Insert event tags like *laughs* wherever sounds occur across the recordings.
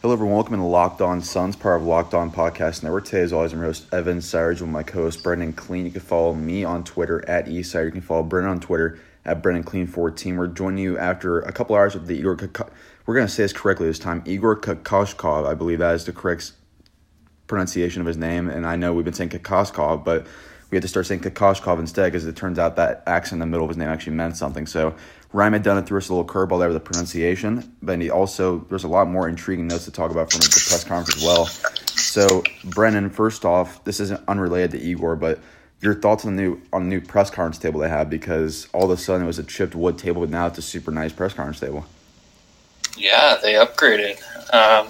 Hello, everyone. Welcome to Locked On Suns, part of Locked On Podcast Network. Today, as always, I'm your host, Evan Sidery, with my co host, Brendan Clean. You can follow me on Twitter at Eastside. You can follow Brendan on Twitter at Brendan Clean14. We're joining you after a couple hours of the Igor, we're going to say this correctly this time, Igor Kokoshkov. I believe that is the correct pronunciation of his name. And I know we've been saying Kokoskov, but we had to start saying Kokoshkov instead because it turns out that accent in the middle of his name actually meant something. So Ryan had done it threw us a little curveball there with the pronunciation, but he also there's a lot more intriguing notes to talk about from the press conference as well. So Brennan, first off, this isn't unrelated to Igor, but your thoughts on the new on the new press conference table they have because all of a sudden it was a chipped wood table, but now it's a super nice press conference table. Yeah, they upgraded. Um,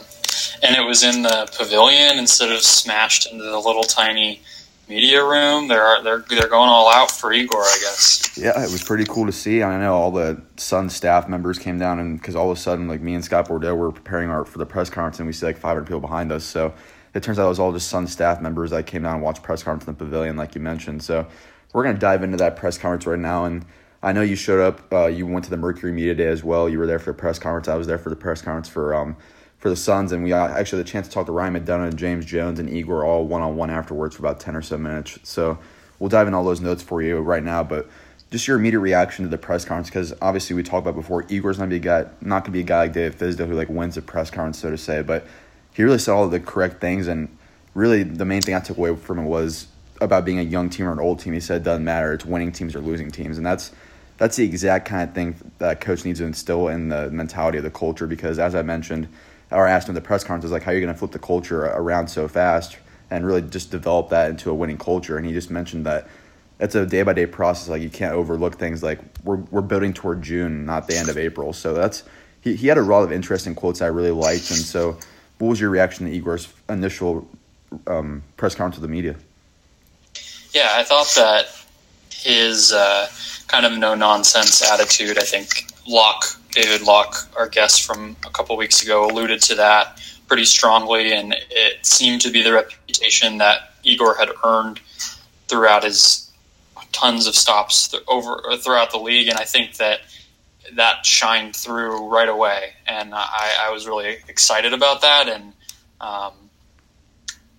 and it was in the pavilion instead of smashed into the little tiny media room. They're they're they're going all out for Igor, I guess. Yeah, it was pretty cool to see. I know all the Sun staff members came down, and because all of a sudden, like me and Scott Bordow were preparing our for the press conference, and we see like 500 people behind us. So it turns out it was all just Sun staff members that came down and watched press conference in the pavilion, like you mentioned. So we're gonna dive into that press conference right now, and I know you showed up. Uh, you went to the Mercury Media Day as well. You were there for the press conference. I was there for the press conference for um, for the Suns, and we uh, actually had the chance to talk to Ryan McDonough, and James Jones, and Igor all one on one afterwards for about ten or so minutes. So we'll dive in all those notes for you right now, but just your immediate reaction to the press conference because obviously we talked about before Igor's not be a guy, not gonna be a guy like David Fizdale who like wins a press conference so to say, but he really said all the correct things and really the main thing I took away from it was about being a young team or an old team. He said doesn't matter, it's winning teams or losing teams, and that's that's the exact kind of thing that coach needs to instill in the mentality of the culture because as I mentioned or asked him the press conference, like, how are you going to flip the culture around so fast and really just develop that into a winning culture? And he just mentioned that it's a day by day process. Like, you can't overlook things like we're, we're building toward June, not the end of April. So that's, he, he had a lot of interesting quotes I really liked. And so, what was your reaction to Igor's initial um, press conference with the media? Yeah, I thought that his uh, kind of no nonsense attitude, I think, Locke David Locke, our guest from a couple weeks ago, alluded to that pretty strongly, and it seemed to be the reputation that Igor had earned throughout his tons of stops th- over throughout the league, and I think that that shined through right away, and I, I was really excited about that, and um,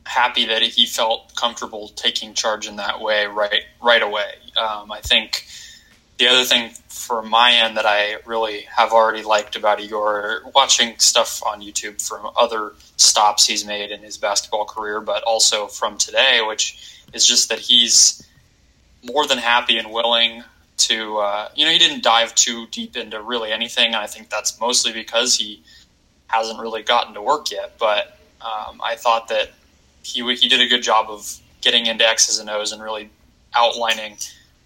happy that he felt comfortable taking charge in that way right right away. Um, I think the other thing from my end that I really have already liked about Igor, watching stuff on YouTube from other stops he's made in his basketball career, but also from today, which is just that he's more than happy and willing to, uh, you know, he didn't dive too deep into really anything. I think that's mostly because he hasn't really gotten to work yet. But um, I thought that he he did a good job of getting into X's and O's and really outlining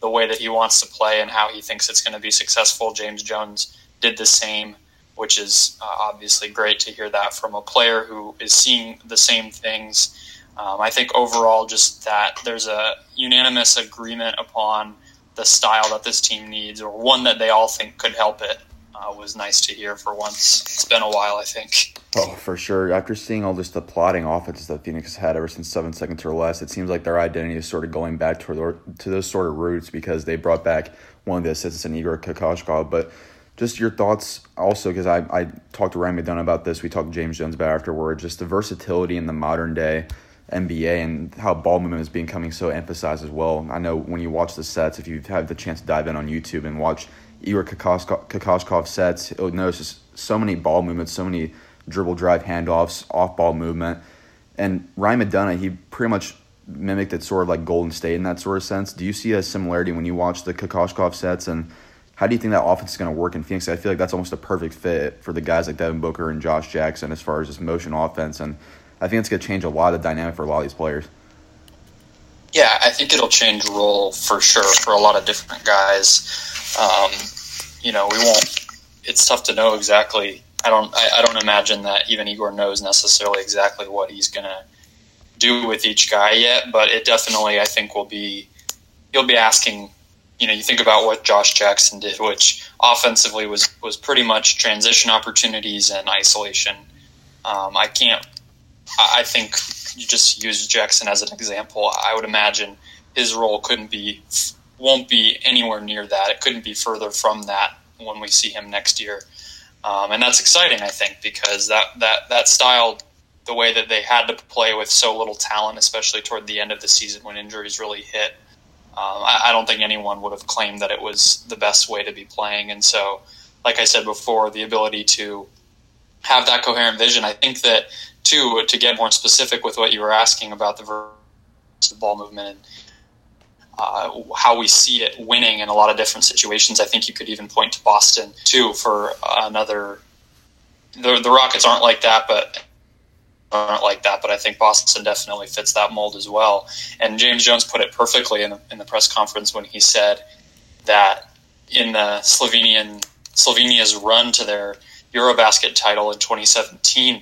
the way that he wants to play and how he thinks it's going to be successful. James Jones did the same, which is uh, obviously great to hear that from a player who is seeing the same things. Um, I think overall, just that there's a unanimous agreement upon the style that this team needs, or one that they all think could help it uh, was nice to hear for once. It's been a while, I think. Oh, for sure. After seeing all this the plotting offenses that Phoenix has had ever since seven seconds or less, it seems like their identity is sort of going back to, to those sort of roots because they brought back one of the assistants in Igor Kokoshkov. But just your thoughts also, because I, I talked to Ryan McDonough about this. We talked to James Jones about afterward. Just the versatility in the modern day NBA and how ball movement is becoming so emphasized as well. I know when you watch the sets, if you've had the chance to dive in on YouTube and watch – Igor Kokoshkov sets, you'll oh, notice just so many ball movements, so many dribble drive handoffs, off ball movement. And Ryan McDonough, he pretty much mimicked it sort of like Golden State in that sort of sense. Do you see a similarity when you watch the Kokoshkov sets? And how do you think that offense is going to work in Phoenix? I feel like that's almost a perfect fit for the guys like Devin Booker and Josh Jackson as far as this motion offense. And I think it's going to change a lot of the dynamic for a lot of these players. Yeah, I think it'll change role for sure for a lot of different guys. Um, you know, we won't. It's tough to know exactly. I don't. I, I don't imagine that even Igor knows necessarily exactly what he's gonna do with each guy yet. But it definitely, I think, will be. He'll be asking. You know, you think about what Josh Jackson did, which offensively was was pretty much transition opportunities and isolation. Um, I can't. I think you just use Jackson as an example. I would imagine his role couldn't be won't be anywhere near that. It couldn't be further from that when we see him next year. um, and that's exciting. I think because that that that style, the way that they had to play with so little talent, especially toward the end of the season when injuries really hit. Um, I, I don't think anyone would have claimed that it was the best way to be playing, and so, like I said before, the ability to have that coherent vision. I think that too, to get more specific with what you were asking about the ball movement and uh, how we see it winning in a lot of different situations. I think you could even point to Boston too for another. The, the Rockets aren't like that, but aren't like that. But I think Boston definitely fits that mold as well. And James Jones put it perfectly in the, in the press conference when he said that in the Slovenian Slovenia's run to their Eurobasket title in 2017,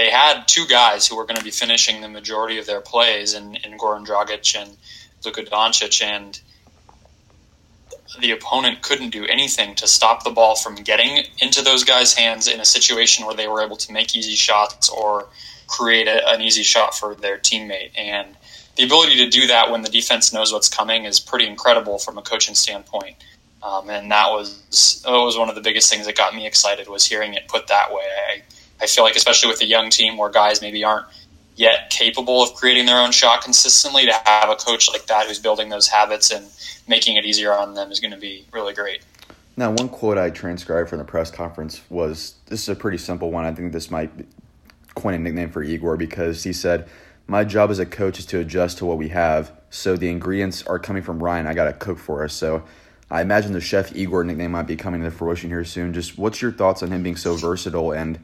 they had two guys who were going to be finishing the majority of their plays in, in Goran Dragic and Luka Doncic, and the opponent couldn't do anything to stop the ball from getting into those guys' hands in a situation where they were able to make easy shots or create a, an easy shot for their teammate. And the ability to do that when the defense knows what's coming is pretty incredible from a coaching standpoint. Um, and that was that was one of the biggest things that got me excited was hearing it put that way. I, I feel like especially with a young team where guys maybe aren't yet capable of creating their own shot consistently, to have a coach like that who's building those habits and making it easier on them is going to be really great. Now, one quote I transcribed from the press conference was this is a pretty simple one. I think this might coin a nickname for Igor because he said, My job as a coach is to adjust to what we have. So the ingredients are coming from Ryan. I got to cook for us. So I imagine the Chef Igor nickname might be coming to fruition here soon. Just what's your thoughts on him being so versatile? And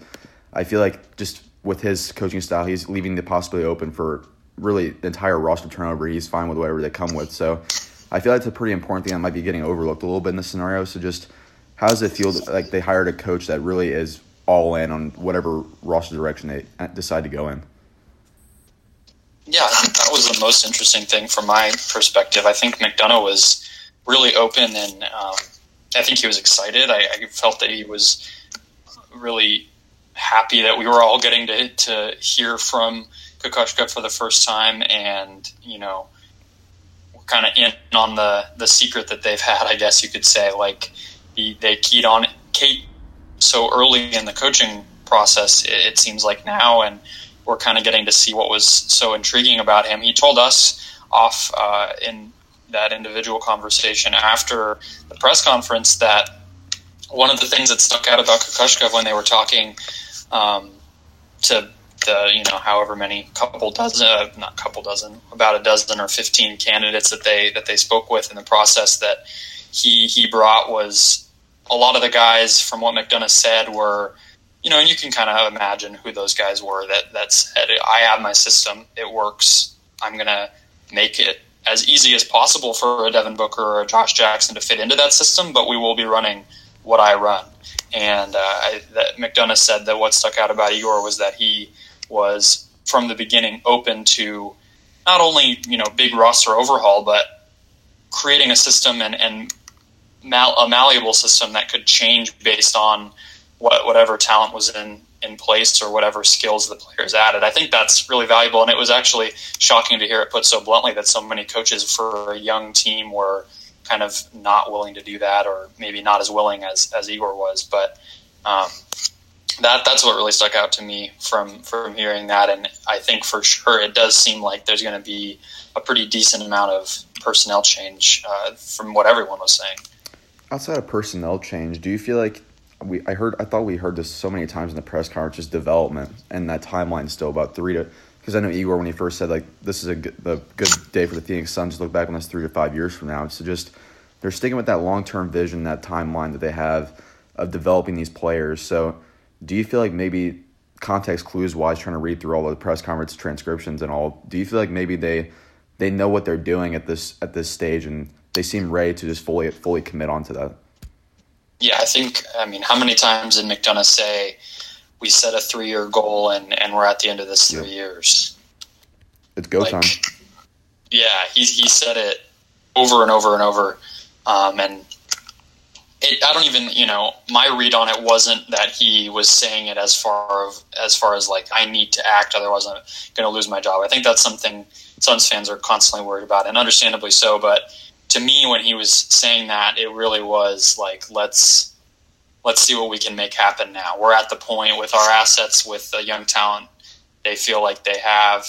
I feel like just with his coaching style, he's leaving the possibility open for really the entire roster turnover. He's fine with whatever they come with. So I feel like it's a pretty important thing that might be getting overlooked a little bit in this scenario. So just how does it feel like they hired a coach that really is all in on whatever roster direction they decide to go in? Yeah, that was the most interesting thing from my perspective. I think McDonough was really open and um, I think he was excited. I, I felt that he was really happy that we were all getting to, to hear from Kokoshkov for the first time, and you know, we're kind of in on the the secret that they've had, I guess you could say. Like the, they keyed on Kate so early in the coaching process. It, it seems like now, and we're kind of getting to see what was so intriguing about him. He told us off uh, in that individual conversation after the press conference that one of the things that stuck out about Kokoshkov when they were talking um, to the you know however many couple dozen uh, not couple dozen about a dozen or 15 candidates that they that they spoke with. In the process that he he brought was a lot of the guys from what McDonough said were you know and you can kind of imagine who those guys were that that said I have my system. It works. I'm gonna make it as easy as possible for a Devin Booker or a Josh Jackson to fit into that system but we will be running what I run and uh, I, that McDonough said that what stuck out about Igor was that he was from the beginning open to not only you know big roster overhaul, but creating a system and, and mal- a malleable system that could change based on what whatever talent was in in place or whatever skills the players added. I think that's really valuable, and it was actually shocking to hear it put so bluntly that so many coaches for a young team were kind of not willing to do that, or maybe not as willing as as Igor was. But um, that that's what really stuck out to me from from hearing that, and I think for sure it does seem like there's going to be a pretty decent amount of personnel change uh, from what everyone was saying. Outside of personnel change, do you feel like we? I heard. I thought we heard this so many times in the press conference. Just development and that timeline still about three to because I know Igor when he first said like this is a good, good day for the Phoenix Suns to look back on this three to five years from now. So just they're sticking with that long term vision, that timeline that they have of developing these players. So do you feel like maybe context clues wise, trying to read through all the press conference transcriptions and all, do you feel like maybe they they know what they're doing at this at this stage and they seem ready to just fully fully commit onto that? Yeah, I think. I mean, how many times did McDonough say? We set a three year goal and, and we're at the end of this three years. It's go like, time. Yeah, he, he said it over and over and over. Um, and it, I don't even, you know, my read on it wasn't that he was saying it as far of, as far as like I need to act, otherwise I'm going to lose my job. I think that's something Suns fans are constantly worried about, and understandably so. But to me, when he was saying that, it really was like let's let's see what we can make happen now. We're at the point with our assets, with the young talent they feel like they have,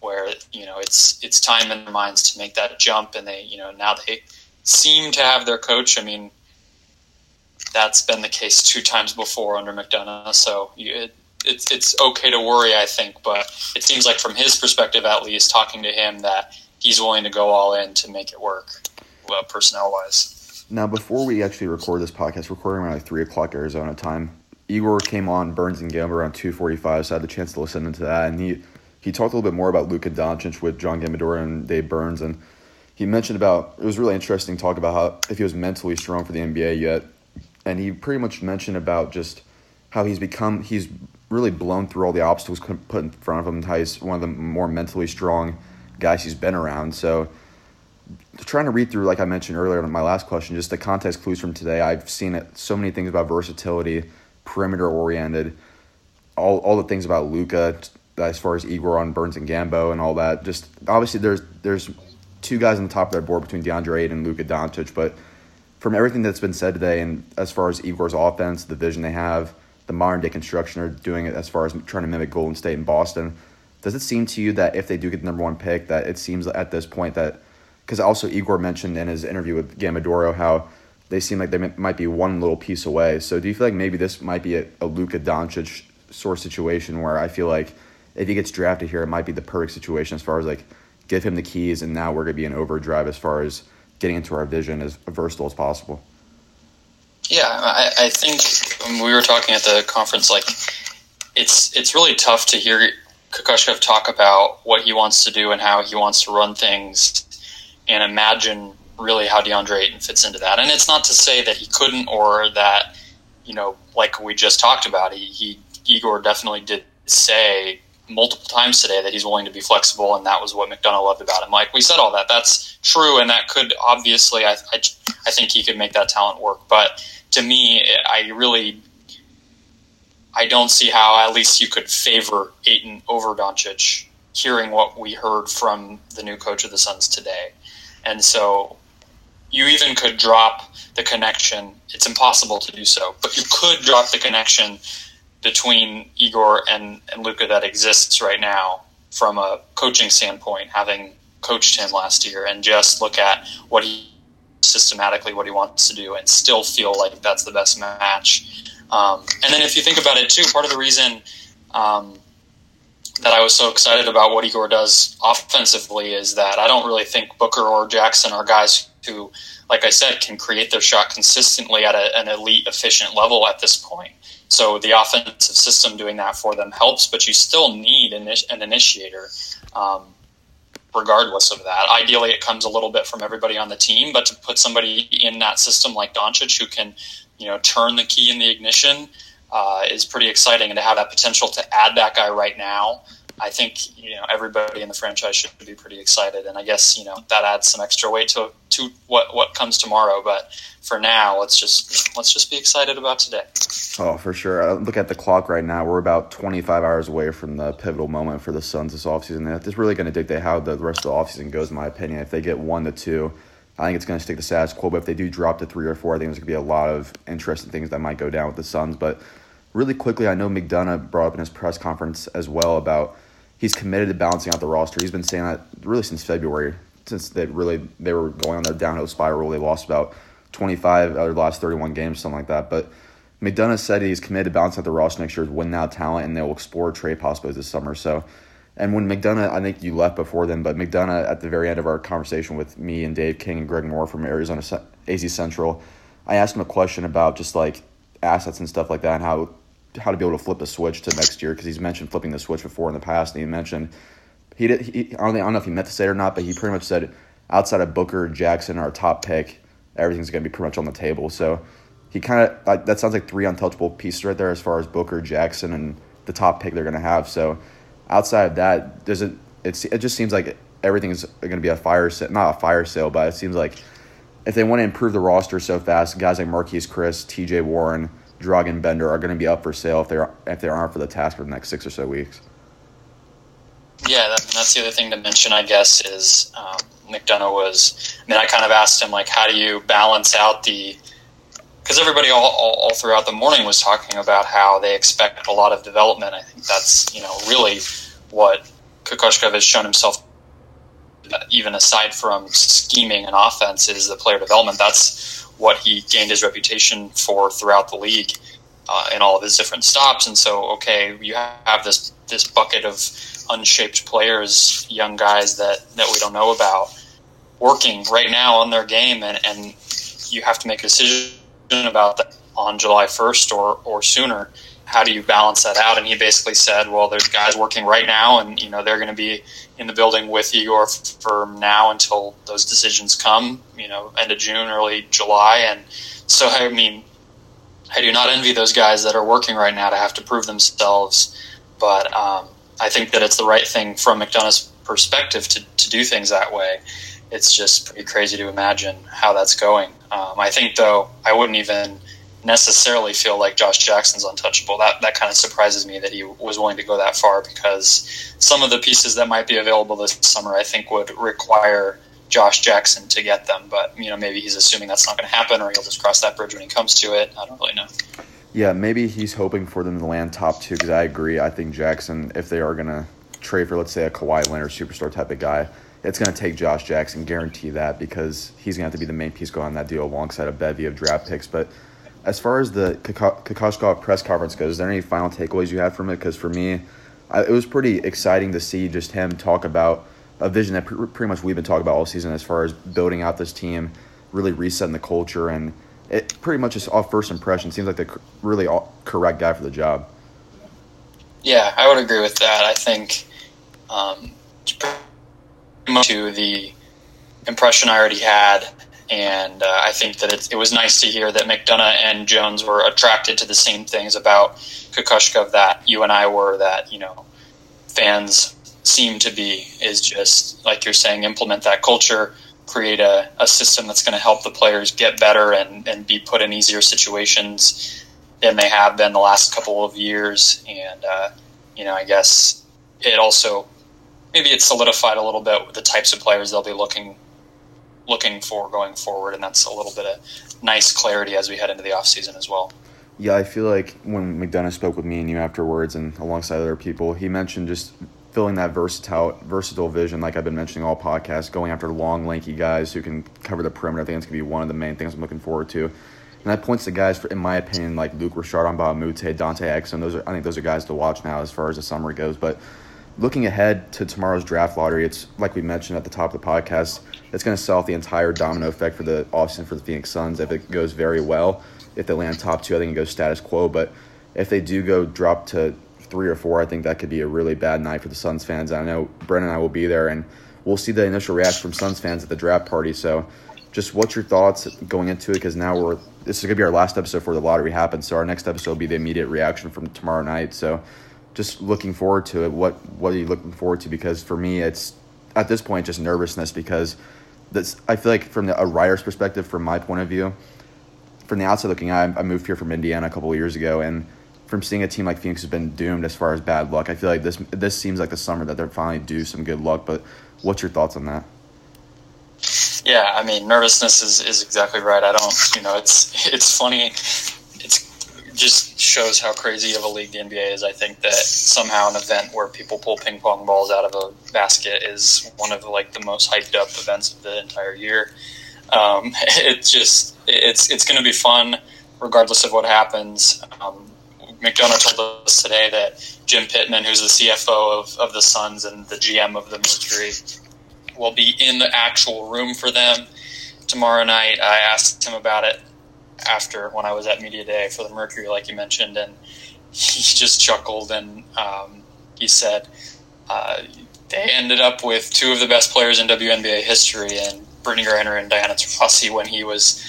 where you know it's it's time in their minds to make that jump, and they you know now they seem to have their coach. I mean, that's been the case two times before under McDonough, so you, it, it's it's okay to worry, I think. But it seems like from his perspective, at least, talking to him, that he's willing to go all in to make it work, uh, well, personnel wise. Now, before we actually record this podcast, recording around like three o'clock Arizona time, Igor came on Burns and Gambo around two forty five, so I had the chance to listen into that, and he he talked a little bit more about Luka Doncic with John Gambadoro and Dave Burns, and he mentioned about it was really interesting talk about how if he was mentally strong for the NBA yet, and he pretty much mentioned about just how he's become he's really blown through all the obstacles put in front of him, and how he's one of the more mentally strong guys he's been around. So trying to read through, like I mentioned earlier in my last question, just the context clues from today. I've seen it so many things about versatility, perimeter oriented, all all the things about Luka as far as Igor on Burns and Gambo and all that. Just obviously there's there's two guys on the top of their board between DeAndre Ayton and Luka Doncic, but from everything that's been said today, and as far as Igor's offense, the vision they have, the modern day construction are doing it as far as trying to mimic Golden State and Boston. Does it seem to you that if they do get the number one pick, that it seems at this point that because also Igor mentioned in his interview with Gambadoro how they seem like they might be one little piece away. So do you feel like maybe this might be a, a Luka Doncic sort of situation where I feel like if he gets drafted here, it might be the perfect situation as far as like give him the keys and now we're going to be in overdrive as far as getting into our vision as versatile as possible. Yeah, I, I think we were talking at the conference, like it's it's really tough to hear Kokoshkov talk about what he wants to do and how he wants to run things and imagine really how DeAndre Ayton fits into that. And it's not to say that he couldn't or that, you know, like we just talked about, he, he Igor definitely did say multiple times today that he's willing to be flexible, and that was what McDonough loved about him. Like we said, all that that's true, and that could obviously, I, I, I think he could make that talent work. But to me, I really, I don't see how at least you could favor Ayton over Doncic. Hearing what we heard from the new coach of the Suns today, and so you even could drop the connection. It's impossible to do so, but you could drop the connection between Igor and, and Luka that exists right now from a coaching standpoint, having coached him last year, and just look at what he systematically what he wants to do, and still feel like that's the best match. Um, and then if you think about it too, part of the reason um, that I was so excited about what Igor does offensively is that I don't really think Booker or Jackson are guys who, like I said, can create their shot consistently at a, an elite, efficient level at this point. So the offensive system doing that for them helps, but you still need an, an initiator. Um, regardless of that, ideally, it comes a little bit from everybody on the team, but to put somebody in that system like Doncic who can, you know, turn the key in the ignition uh, is pretty exciting, and to have that potential to add that guy right now I think you know everybody in the franchise should be pretty excited, and I guess you know that adds some extra weight to to what what comes tomorrow. But for now, let's just let's just be excited about today. Oh, for sure. I look at the clock right now. We're about 25 hours away from the pivotal moment for the Suns this offseason. That's really going to dictate how the rest of the offseason goes, in my opinion. If they get one to two, I think it's going to stick the status quo. But if they do drop to three or four, I think there's going to be a lot of interesting things that might go down with the Suns. But really quickly, I know McDonough brought up in his press conference as well about – he's committed to balancing out the roster. He's been saying that really since February, since they really they were going on their downhill spiral. They lost about 25 out of the last 31 games, something like that. But McDonough said he's committed to balancing out the roster next year with win now talent, and they will explore trade possibilities this summer. So, and when McDonough, I think you left before then, but McDonough at the very end of our conversation with me and Dave King and Greg Moore from Arizona AZ Central, I asked him a question about just like assets and stuff like that, and how how to be able to flip the switch to next year because he's mentioned flipping the switch before in the past. And he mentioned he did. He, I, don't I don't know if he meant to say it or not, but he pretty much said outside of Booker, Jackson, our top pick, everything's going to be pretty much on the table. So he kind of like, that sounds like three untouchable pieces right there as far as Booker, Jackson, and the top pick they're going to have. So outside of that, there's a it's it just seems like everything is going to be a fire sale, not a fire sale, but it seems like if they want to improve the roster so fast, guys like Marquese Chriss, T.J. Warren Dragan Bender are going to be up for sale if they are if they aren't for the task for the next six or so weeks. Yeah, that, that's the other thing to mention, I guess, is um, McDonough was. I mean, I kind of asked him like, how do you balance out the because everybody all, all, all, throughout the morning was talking about how they expect a lot of development. I think that's you know really what Kokoshkov has shown himself. Even aside from scheming and offense, is the player development. That's what he gained his reputation for throughout the league uh, in all of his different stops. And so, okay, you have this this bucket of unshaped players, young guys that that we don't know about, working right now on their game, and and you have to make a decision about that on July 1st or, or sooner. How do you balance that out? And he basically said, well, there's guys working right now, and you know they're going to be in the building with Igor from now until those decisions come. You know, end of June, early July, and so I mean, I do not envy those guys that are working right now to have to prove themselves, but um, I think that it's the right thing from McDonough's perspective to, to do things that way it's just pretty crazy to imagine how that's going. Um, I think, though, I wouldn't even necessarily feel like Josh Jackson's untouchable. That that kind of surprises me that he was willing to go that far because some of the pieces that might be available this summer, I think, would require Josh Jackson to get them. But you know, maybe he's assuming that's not going to happen, or he'll just cross that bridge when he comes to it. I don't really know. Yeah, maybe he's hoping for them to land top two because I agree. I think Jackson, if they are going to trade for, let's say, a Kawhi Leonard superstar type of guy, it's going to take Josh Jackson, guarantee that, because he's going to have to be the main piece going on that deal alongside a bevy of draft picks. But as far as the Kokoshkov press conference goes, is there any final takeaways you had from it? Because for me, I, it was pretty exciting to see just him talk about a vision that pr- pretty much we've been talking about all season as far as building out this team, really resetting the culture, and it pretty much just off first impression seems like the really correct guy for the job. Yeah, I would agree with that. I think um, to the impression I already had, and uh, I think that it, it, was nice to hear that McDonough and Jones were attracted to the same things about Kokoshkov that you and I were. That you know, fans seem to be is just like you're saying, implement that culture, create a, a system that's going to help the players get better and, and be put in easier situations than they have been the last couple of years. And uh, you know, I guess it also maybe it's solidified a little bit with the types of players they'll be looking looking for going forward, and that's a little bit of nice clarity as we head into the offseason as well. Yeah, I feel like when McDonough spoke with me and you afterwards, and alongside other people, he mentioned just filling that versatile versatile vision, like I've been mentioning all podcasts, going after long, lanky guys who can cover the perimeter. I think that's gonna be one of the main things I'm looking forward to. And that points to guys, for, in my opinion, like Luc Richard, Moute, Dante Exum. Those are, I think those are guys to watch now as far as the summer goes. But looking ahead to tomorrow's draft lottery, it's like we mentioned at the top of the podcast, it's going to sell the entire domino effect for the offseason for the Phoenix Suns. If it goes very well, if they land top two, I think it goes status quo. But if they do go drop to three or four, I think that could be a really bad night for the Suns fans. I know Brennan and I will be there, and we'll see the initial reaction from Suns fans at the draft party. So, just what's your thoughts going into it? Because now we're this is going to be our last episode before the lottery happens. So our next episode will be the immediate reaction from tomorrow night. So just looking forward to it. What what are you looking forward to? Because for me, it's at this point just nervousness because that's I feel like from the, a writer's perspective, from my point of view, from the outside looking, I, I moved here from Indiana a couple years ago, and from seeing a team like Phoenix has been doomed as far as bad luck, I feel like this this seems like the summer that they're finally due some good luck. But what's your thoughts on that? Yeah, I mean, nervousness is, is exactly right. I don't, you know, it's *laughs* it's funny just shows how crazy of a league the NBA is. I think that somehow an event where people pull ping pong balls out of a basket is one of like the most hyped up events of the entire year. Um, *laughs* it's just it's it's going to be fun regardless of what happens. Um, McDonough told us today that Jim Pitman, who's the CFO of, of the Suns and the GM of the Mercury, will be in the actual room for them tomorrow night. I asked him about it after when I was at media day for the Mercury, like you mentioned, and he *laughs* just chuckled and um, he said uh, they ended up with two of the best players in WNBA history, and Brittney Griner and Diana Taurasi when he was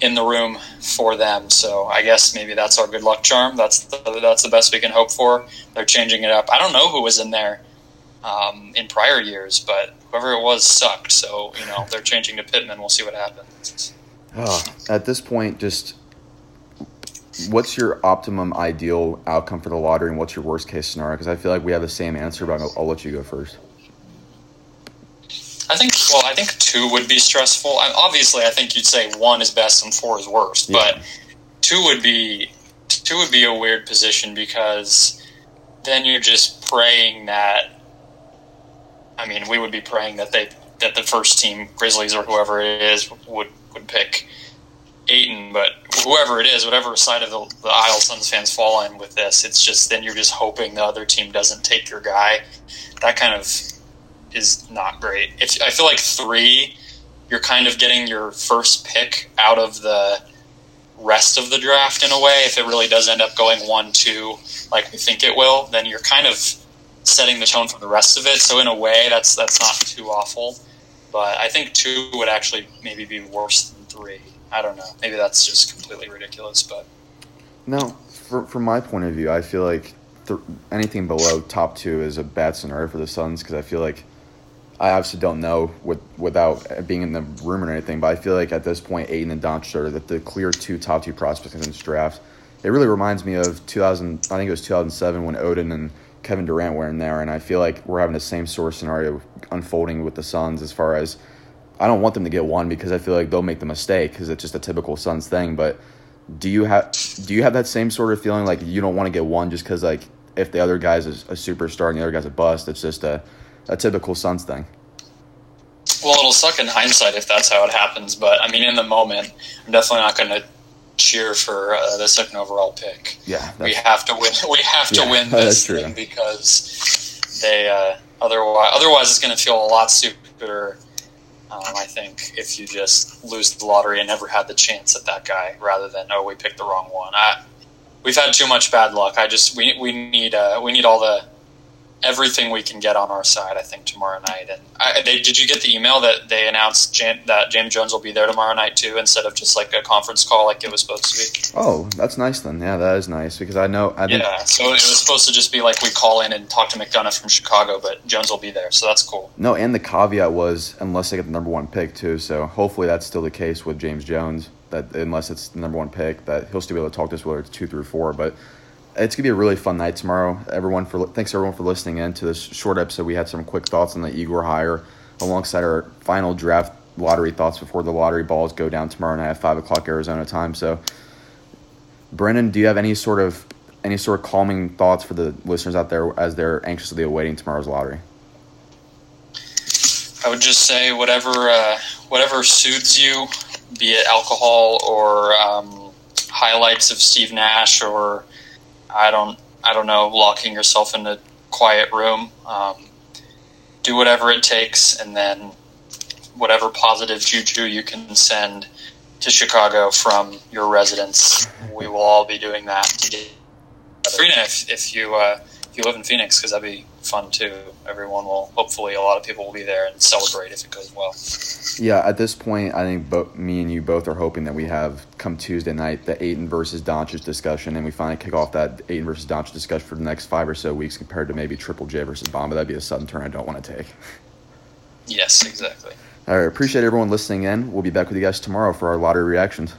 in the room for them. So I guess maybe that's our good luck charm. That's the, that's the best we can hope for. They're changing it up. I don't know who was in there um, in prior years, but whoever it was sucked. So you know they're changing to Pitman. We'll see what happens. Oh, at this point, just what's your optimum ideal outcome for the lottery, and what's your worst case scenario? Because I feel like we have the same answer, but I'll, I'll, let you go first. I think. Well, I think two would be stressful. I, obviously, I think you'd say one is best and four is worst. Yeah. But two would be two would be a weird position because then you're just praying that. I mean, we would be praying that they that the first team Grizzlies or whoever it is would would pick Ayton, but whoever it is, whatever side of the, the aisle Suns fans fall in with this, it's just then you're just hoping the other team doesn't take your guy. That kind of is not great. If I feel like three, you're kind of getting your first pick out of the rest of the draft in a way. If it really does end up going one two like we think it will, then you're kind of setting the tone for the rest of it. So in a way, that's that's not too awful. But I think two would actually maybe be worse than three. I don't know. Maybe that's just completely ridiculous, but no. For, from my point of view, I feel like th- anything below top two is a bad scenario for the Suns because I feel like I obviously don't know with, without being in the room or anything, but I feel like at this point, Ayton and Doncic are the, the clear two top two prospects in this draft. It really reminds me of 2000. I think it was 2007 when Oden and Kevin Durant were in there, and I feel like we're having the same sort of scenario unfolding with the Suns as far as I don't want them to get one because I feel like they'll make the mistake because it's just a typical Suns thing. But do you have do you have that same sort of feeling like you don't want to get one just because like if the other guy's a, a superstar and the other guy's a bust, it's just a a typical Suns thing. Well, it'll suck in hindsight if that's how it happens, but I mean, in the moment, I'm definitely not going to cheer for uh, the second overall pick. Yeah, we have to win. We have to yeah, win *laughs* this thing because they uh, otherwise otherwise it's going to feel a lot stupider. Um, I think if you just lose the lottery and never had the chance at that guy, rather than oh we picked the wrong one. I, we've had too much bad luck. I just we we need uh, we need all the everything we can get on our side. I think tomorrow night. And I, they, did you get the email that they announced Jan, that James Jones will be there tomorrow night too, instead of just like a conference call like it was supposed to be? Oh, that's nice then. Yeah, that is nice because I know. I think, yeah, so it was supposed to just be like we call in and talk to McDonough from Chicago, but Jones will be there, so that's cool. No, and the caveat was unless they get the number one pick too. So hopefully that's still the case with James Jones. That unless it's the number one pick, that he'll still be able to talk to us whether it's two through four, but it's gonna be a really fun night tomorrow. Everyone for thanks everyone for listening in to this short episode. We had some quick thoughts on the Igor hire, alongside our final draft lottery thoughts before the lottery balls go down tomorrow night at five o'clock Arizona time. So, Brendan, do you have any sort of any sort of calming thoughts for the listeners out there as they're anxiously awaiting tomorrow's lottery? I would just say whatever uh, whatever soothes you, be it alcohol or um, highlights of Steve Nash or I don't I don't know locking yourself in a quiet room. Um, do whatever it takes, and then whatever positive juju you can send to Chicago from your residence, we will all be doing that. If, if you uh, if you live in Phoenix, because that'd be fun too. Everyone will hopefully a lot of people will be there and celebrate if it goes well. Yeah, at this point, I think both me and you both are hoping that we have come Tuesday night the Ayton versus Doncic discussion, and we finally kick off that Ayton versus Doncic discussion for the next five or so weeks compared to maybe Triple J versus Bamba. That'd be a sudden turn I don't want to take. Yes, exactly. All right, appreciate everyone listening in. We'll be back with you guys tomorrow for our lottery reactions.